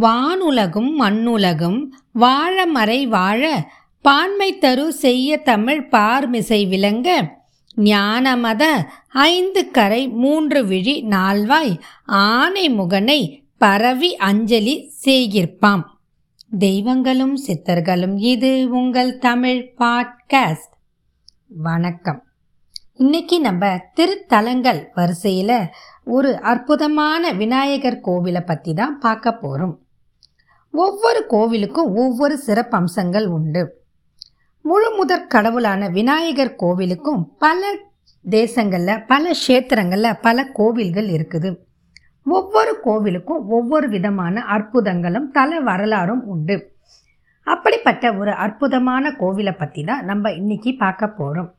வானுலகும் மண்ணுலகும் வாழமறை வாழ பான்மை தரு செய்ய தமிழ் பார்மிசை விளங்க ஞானமத ஐந்து கரை மூன்று விழி நால்வாய் ஆனை முகனை பரவி அஞ்சலி செய்கிற்பாம். தெய்வங்களும் சித்தர்களும் இது உங்கள் தமிழ் பாட்காஸ்ட். வணக்கம். இன்னைக்கு நம்ம திருத்தலங்கள் வரிசையில் ஒரு அற்புதமான விநாயகர் கோவிலை பற்றி தான் பார்க்க போகிறோம் ஒவ்வொரு கோவிலுக்கும் ஒவ்வொரு சிறப்பம்சங்கள் உண்டு. முழு முதற் கடவுளான விநாயகர் கோவிலுக்கும் பல தேசங்களில் பல க்ஷேத்திரங்களில் பல கோவில்கள் இருக்குது. ஒவ்வொரு கோவிலுக்கும் ஒவ்வொரு விதமான அற்புதங்களும் தல வரலாறும் உண்டு. அப்படிப்பட்ட ஒரு அற்புதமான கோவிலை பற்றி தான் நம்ம இன்னைக்கு பார்க்க போகிறோம்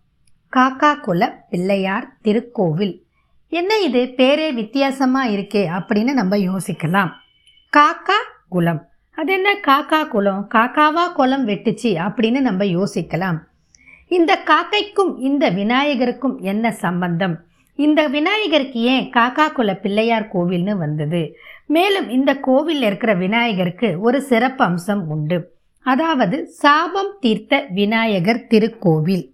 காக்கா குல பிள்ளையார் திருக்கோவில். என்ன இது? பேரே வித்தியாசமாக இருக்கே அப்படின்னு நம்ம யோசிக்கலாம். காக்கா குலம் அது என்ன காக்கா குலம் காக்காவா குலம் வெட்டுச்சு அப்படின்னு நம்ம யோசிக்கலாம். இந்த காக்கைக்கும் இந்த விநாயகருக்கும் என்ன சம்பந்தம்? இந்த விநாயகருக்கு ஏன் காக்கா குல பிள்ளையார் கோவில்னு வந்தது? மேலும் இந்த கோவிலில் இருக்கிற விநாயகருக்கு ஒரு சிறப்பு அம்சம் உண்டு. அதாவது சாபம் தீர்த்த விநாயகர் திருக்கோவில்.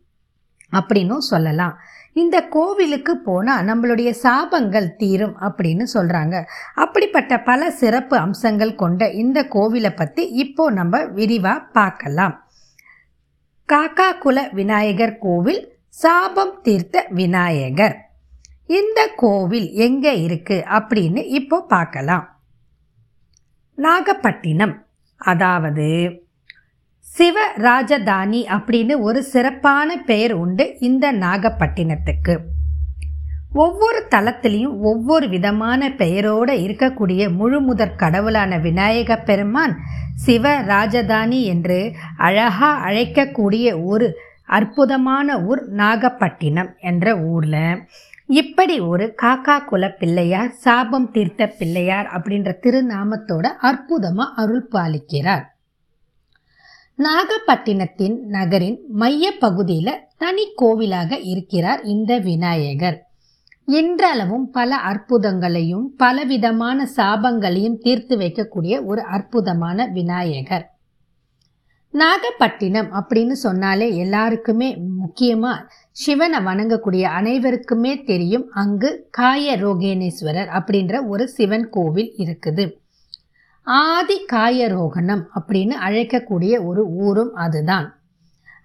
அப்படின்னும் சொல்லலாம். இந்த கோவிலுக்கு போனால் நம்மளுடைய சாபங்கள் தீரும் அப்படின்னு சொல்கிறாங்க அப்படிப்பட்ட பல சிறப்பு அம்சங்கள் கொண்ட இந்த கோவிலை பற்றி இப்போ நம்ம விரிவாக பார்க்கலாம். காக்கா குல விநாயகர் கோவில் சாபம் தீர்த்த விநாயகர். இந்த கோவில் எங்கே இருக்கு அப்படின்னு இப்போ பார்க்கலாம். நாகப்பட்டினம் அதாவது சிவ ராஜதானி அப்படின்னு ஒரு சிறப்பான பெயர் உண்டு இந்த நாகப்பட்டினத்துக்கு. ஒவ்வொரு தலத்திலையும் ஒவ்வொரு விதமான பெயரோடு இருக்கக்கூடிய முழுமுதற் கடவுளான விநாயக பெருமான் சிவ ராஜதானி என்று அழகா அழைக்கக்கூடிய ஒரு அற்புதமான ஊர் நாகப்பட்டினம் என்ற ஊரில். இப்படி ஒரு காக்கா குல பிள்ளையார் சாபம் தீர்த்த பிள்ளையார் அப்படின்ற திருநாமத்தோட அற்புதமாக அருள் பாலிக்கிறார். நாகப்பட்டினத்தின் நகரின் மைய பகுதியில் தனி கோவிலாக இருக்கிறார் இந்த விநாயகர். இன்றளவும் பல அற்புதங்களையும் பலவிதமான சாபங்களையும் தீர்த்து வைக்கக்கூடிய ஒரு அற்புதமான விநாயகர். நாகப்பட்டினம் அப்படின்னு சொன்னாலே எல்லாருக்குமே முக்கியமாக சிவனை வணங்கக்கூடிய அனைவருக்குமே தெரியும் அங்கு காய ரோகேனேஸ்வரர் அப்படின்ற ஒரு சிவன் கோவில் இருக்குது. ஆதி காயரோகணம் அப்படின்னு அழைக்கக்கூடிய ஒரு ஊரும் அதுதான்.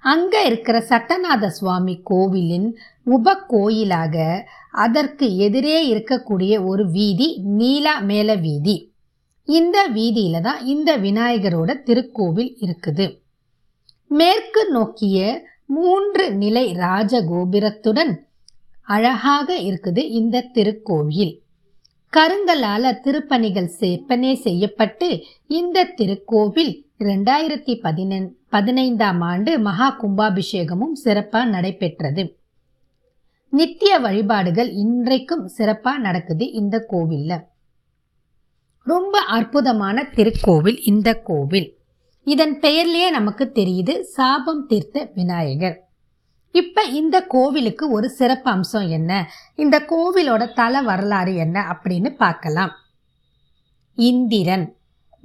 அங்கே இருக்கிற சட்டநாத சுவாமி கோவிலின் உப கோயிலாக அதற்கு எதிரே இருக்கக்கூடிய ஒரு வீதி நீலா மேல வீதி. இந்த வீதியில தான் இந்த விநாயகரோட திருக்கோவில் இருக்குது. மேற்கு நோக்கிய மூன்று நிலை ராஜகோபுரத்துடன் அழகாக இருக்குது இந்த திருக்கோவில். கருங்கலால திருப்பணிகள் செப்பனே செய்யப்பட்டு இந்த திருக்கோவில் ரெண்டாயிரத்தி பதினெண் பதினைந்தாம் ஆண்டு மகா கும்பாபிஷேகமும் சிறப்பாக நடைபெற்றது. நித்திய வழிபாடுகள் இன்றைக்கும் சிறப்பாக நடக்குது இந்த கோவிலில். ரொம்ப அற்புதமான திருக்கோவில் இந்த கோவில். இதன் பெயர்லேயே நமக்கு தெரியுது சாபம் தீர்த்த விநாயகர். இப்போ இந்த கோவிலுக்கு ஒரு சிறப்பு அம்சம் என்ன? இந்த கோவிலோட தல வரலாறு என்ன அப்படின்னு பார்க்கலாம். இந்திரன்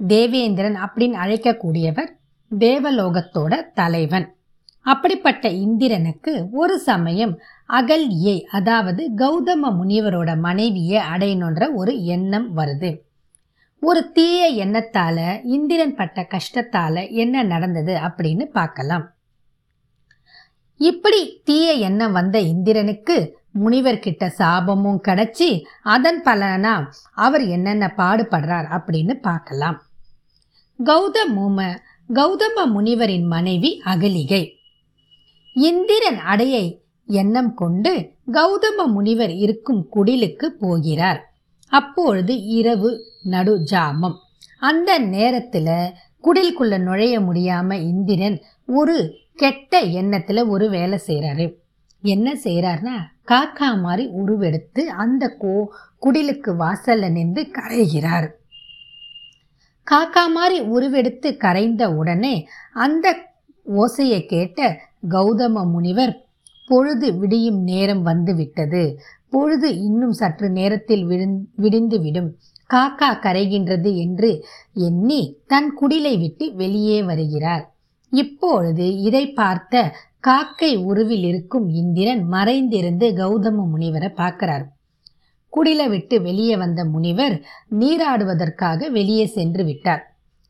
தேவேந்திரன் அப்படின்னு அழைக்கக்கூடியவர் தேவலோகத்தோட தலைவன். அப்படிப்பட்ட இந்திரனுக்கு ஒரு சமயம் அகல்யை அதாவது கௌதம முனிவரோட மனைவியை அடையணுன்ற ஒரு எண்ணம் வருது. ஒரு தீய எண்ணத்தால இந்திரன் பட்ட கஷ்டத்தால என்ன நடந்தது அப்படின்னு பார்க்கலாம். இப்படி தீய எண்ணம் வந்த இந்திரனுக்கு முனிவர்கிட்ட சாபமும் கிடைச்சி அதன் பலனா அவர் என்னென்ன பாடுபடுறார் அப்படின்னு பார்க்கலாம். கௌதமும கௌதம முனிவரின் மனைவி அகலிகை. இந்திரன் அடையை எண்ணம் கொண்டு கௌதம முனிவர் இருக்கும் குடிலுக்கு போகிறார். அப்பொழுது இரவு நடு ஜாமம் அந்த நேரத்தில் குடிலுக்குள்ள நுழைய முடியாம இந்திரன் ஒரு கெட்ட எண்ணத்தில் ஒரு வேலை செய்கிறாரு என்ன செய்கிறாருன்னா காக்கா மாதிரி உருவெடுத்து அந்த கோ குடிலுக்கு வாசல்ல நின்று கரைகிறார் காக்கா மாதிரி உருவெடுத்து கரைந்த உடனே அந்த ஓசையை கேட்ட கௌதம முனிவர் பொழுது விடியும் நேரம் வந்து விட்டது பொழுது இன்னும் சற்று நேரத்தில் விழுந் விடிந்து விடும் காக்கா கரைகின்றது என்று எண்ணி தன் குடிலை விட்டு வெளியே வருகிறார். இப்பொழுது இதை பார்த்த காக்கை உருவில் இருக்கும் இந்திரன் மறைந்திருந்து கௌதம முனிவரை பார்க்கிறார். குடில விட்டு வெளியே வந்த முனிவர் நீராடுவதற்காக வெளியே சென்று விட்டார்.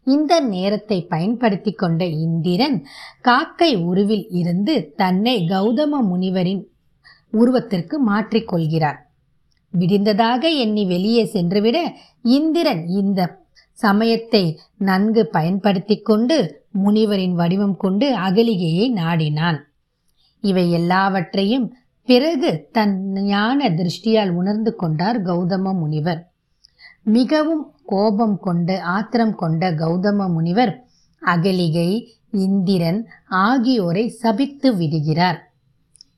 இந்த நேரத்தை பயன்படுத்தி கொண்ட இந்திரன் காக்கை உருவில் இருந்து தன்னை கௌதம முனிவரின் உருவத்திற்கு மாற்றிக்கொள்கிறார் விடிந்ததாக எண்ணி வெளியே சென்றுவிட இந்திரன் இந்த சமயத்தை நன்கு பயன்படுத்தி கொண்டு முனிவரின் வடிவம் கொண்டு அகலிகையை நாடினான். இவை எல்லாவற்றையும் பிறகு தன் ஞான திருஷ்டியால் உணர்ந்து கொண்டார் கௌதம முனிவர். மிகவும் கோபம் கொண்டு ஆத்திரம் கொண்ட கௌதம முனிவர் அகலிகை இந்திரன் ஆகியோரை சபித்து விடுகிறார்.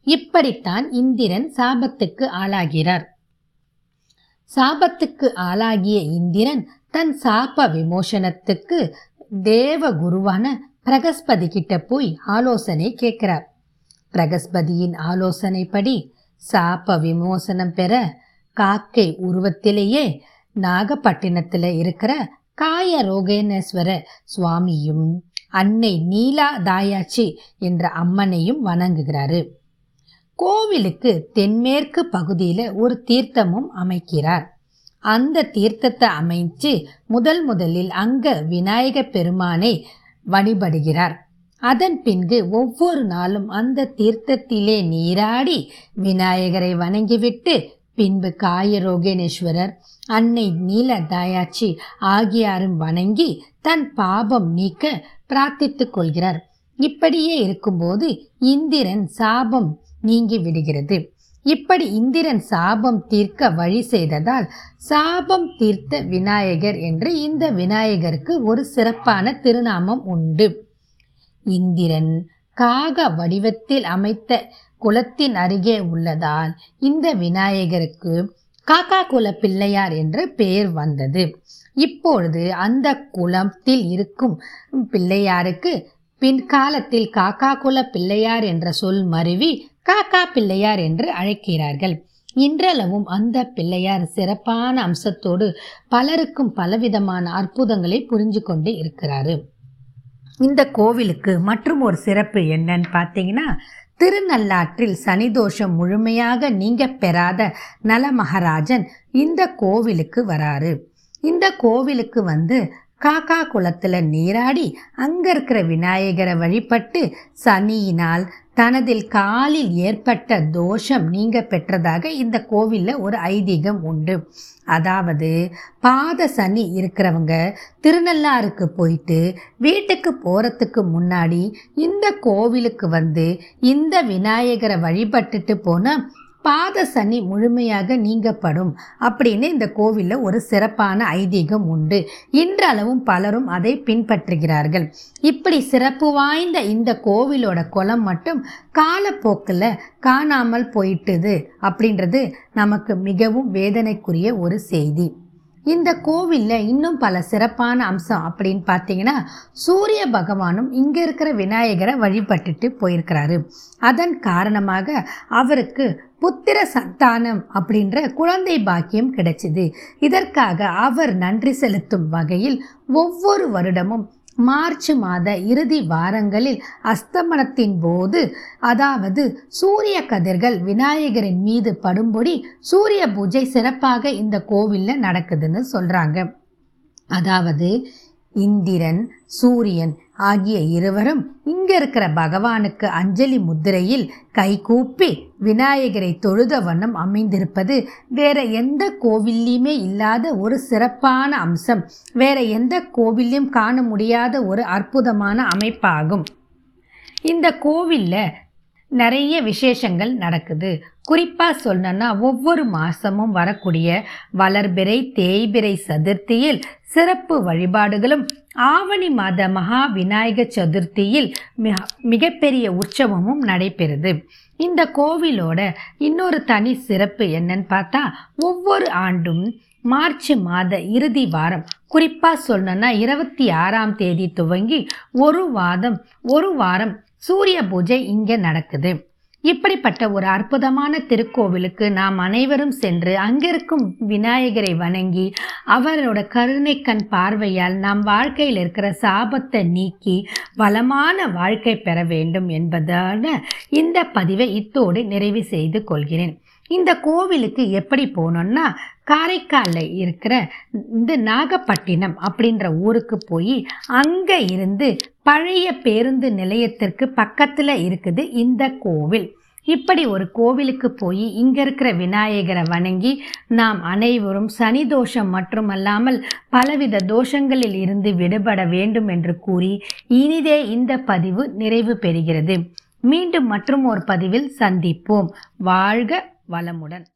இப்படித்தான் இந்திரன் சாபத்துக்கு ஆளாகிறார். சாபத்துக்கு ஆளாகிய இந்திரன் தன் சாப விமோசனத்துக்கு தேவ குருவான பிரகஸ்பதி கிட்ட போய் ஆலோசனை கேட்கிறார். பிரகஸ்பதியின் ஆலோசனைப்படி சாப விமோசனம் பெற காக்கை உருவத்திலேயே நாகப்பட்டினத்தில் இருக்கிற காய ரோகேனேஸ்வர சுவாமியும் அன்னை நீலா தாயாச்சி என்ற அம்மனையும் வணங்குகிறாரு. கோவிலுக்கு தென்மேற்கு பகுதியில் ஒரு தீர்த்தமும் அமைக்கிறார். அந்த தீர்த்தத்தை அமைச்சு முதல் முதலில் அங்க விநாயக பெருமானை வழிபடுகிறார். அதன் பின்பு ஒவ்வொரு நாளும் அந்த தீர்த்தத்திலே நீராடி விநாயகரை வணங்கிவிட்டு பின்பு காயரோகேனேஸ்வரர் அன்னை நீல தாயாச்சி ஆகியாரும் வணங்கி தன் பாபம் நீக்க பிரார்த்தித்துக் கொள்கிறார். இப்படியே இருக்கும்போது இந்திரன் சாபம் நீங்கி விடுகிறது. இப்படி இந்திரன் சாபம் தீர்க்க வழி செய்ததால் சாபம் தீர்த்த விநாயகர் என்று இந்த விநாயகருக்கு ஒரு சிறப்பான திருநாமம் உண்டு. இந்திரன் காக வடிவத்தில் அமைத்த குலத்தின் அருகே உள்ளதால் இந்த விநாயகருக்கு காக்கா குல பிள்ளையார் என்று பெயர் வந்தது. இப்பொழுது அந்த குலத்தில் இருக்கும் பிள்ளையாருக்கு பின்காலத்தில் காக்கா குல பிள்ளையார் என்ற சொல் மருவி காக்கா பிள்ளையார் என்று அழைக்கிறார்கள். இன்றளவும் அந்த பிள்ளையார் சிறப்பான அம்சத்தோடு பலருக்கும் பலவிதமான அற்புதங்களை புரிஞ்சு கொண்டு இருக்கிறாரு. இந்த கோவிலுக்கு மற்றும் ஒரு சிறப்பு என்னன்னு பார்த்தீங்கன்னா திருநள்ளாற்றில் சனிதோஷம் முழுமையாக நீங்க பெறாத நலமகராஜன் இந்த கோவிலுக்கு வராரு. இந்த கோவிலுக்கு வந்து காக்கா குளத்தில் நீராடி அங்கே இருக்கிற விநாயகரை வழிபட்டு சனியினால் தனதில் காலில் ஏற்பட்ட தோஷம் நீங்க பெற்றதாக இந்த கோவிலில் ஒரு ஐதீகம் உண்டு. அதாவது பாத சனி இருக்கிறவங்க திருநள்ளாருக்கு போயிட்டு வீட்டுக்கு போகிறதுக்கு முன்னாடி இந்த கோவிலுக்கு வந்து இந்த விநாயகரை வழிபட்டுட்டு போனால் பாத சனி முழுமையாக நீங்கப்படும் அப்படின்னு இந்த கோவிலில் ஒரு சிறப்பான ஐதீகம் உண்டு. இன்றளவும் பலரும் அதை பின்பற்றுகிறார்கள். இப்படி சிறப்பு வாய்ந்த இந்த கோவிலோட குளம் மட்டும் காலப்போக்கில் காணாமல் போயிட்டுது அப்படின்றது நமக்கு மிகவும் வேதனைக்குரிய ஒரு செய்தி. இந்த கோவிலில் இன்னும் பல சிறப்பான அம்சம் அப்படின்னு பார்த்தீங்கன்னா சூரிய பகவானும் இங்கே இருக்கிற விநாயகரை வழிபட்டுட்டு போயிருக்கிறாரு. அதன் காரணமாக அவருக்கு புத்திர சந்தானம் அப்படின்ற குழந்தை பாக்கியம் கிடைச்சிது. இதற்காக அவர் நன்றி செலுத்தும் வகையில் ஒவ்வொரு வருடமும் மார்ச் மாத இறுதி வாரங்களில் அஸ்தமனத்தின் போது அதாவது சூரிய கதிர்கள் விநாயகரின் மீது படும்படி சூரிய பூஜை சிறப்பாக இந்த கோவிலில் நடக்குதுன்னு சொல்கிறாங்க அதாவது இந்திரன் சூரியன் ஆகிய இருவரும் இங்க இருக்கிற பகவானுக்கு அஞ்சலி முத்திரையில் கைகூப்பி விநாயகரை தொழுத வண்ணம் அமைந்திருப்பது வேற எந்த கோவில்லையுமே இல்லாத ஒரு சிறப்பான அம்சம். வேற எந்த கோவிலையும் காண முடியாத ஒரு அற்புதமான அமைப்பாகும். இந்த கோவிலில் நிறைய விசேஷங்கள் நடக்குது. குறிப்பாக சொல்லணும்னா ஒவ்வொரு மாதமும் வரக்கூடிய வளர்பிறை தேய்பிறை சதுர்த்தியில் சிறப்பு வழிபாடுகளும் ஆவணி மாத மகா விநாயக சதுர்த்தியில் மிக மிகப்பெரிய உற்சவமும் நடைபெறுது. இந்த கோவிலோட இன்னொரு தனி சிறப்பு என்னன்னு பார்த்தா ஒவ்வொரு ஆண்டும் மார்ச் மாத இறுதி வாரம் குறிப்பாக சொல்லணும்னா இருபத்தி ஆறாம் தேதி துவங்கி ஒரு வாதம் ஒரு வாரம் சூரிய பூஜை இங்கே நடக்குது. இப்படிப்பட்ட ஒரு அற்புதமான திருக்கோவிலுக்கு நாம் அனைவரும் சென்று அங்கிருக்கும் விநாயகரை வணங்கி அவரோட கருணை கண் பார்வையால் நாம் வாழ்க்கையில் இருக்கிற சாபத்தை நீக்கி வளமான வாழ்க்கை பெற வேண்டும் என்பதான இந்த பதிவை இத்தோடு நிறைவு செய்து கொள்கிறேன். இந்த கோவிலுக்கு எப்படி போனோம்னா காரைக்காலில் இருக்கிற இந்த நாகப்பட்டினம் அப்படின்ற ஊருக்கு போய் அங்கே இருந்து பழைய பேருந்து நிலையத்திற்கு பக்கத்தில் இருக்குது இந்த கோவில். இப்படி ஒரு கோவிலுக்கு போய் இங்கே இருக்கிற விநாயகரை வணங்கி நாம் அனைவரும் சனி தோஷம் மட்டுமல்லாமல் பலவித தோஷங்களில் இருந்து விடுபட வேண்டும் என்று கூறி இனிதே இந்த பதிவு நிறைவு பெறுகிறது. மீண்டும் மற்றும் ஒரு பதிவில் சந்திப்போம். வாழ்க வளமுடன்.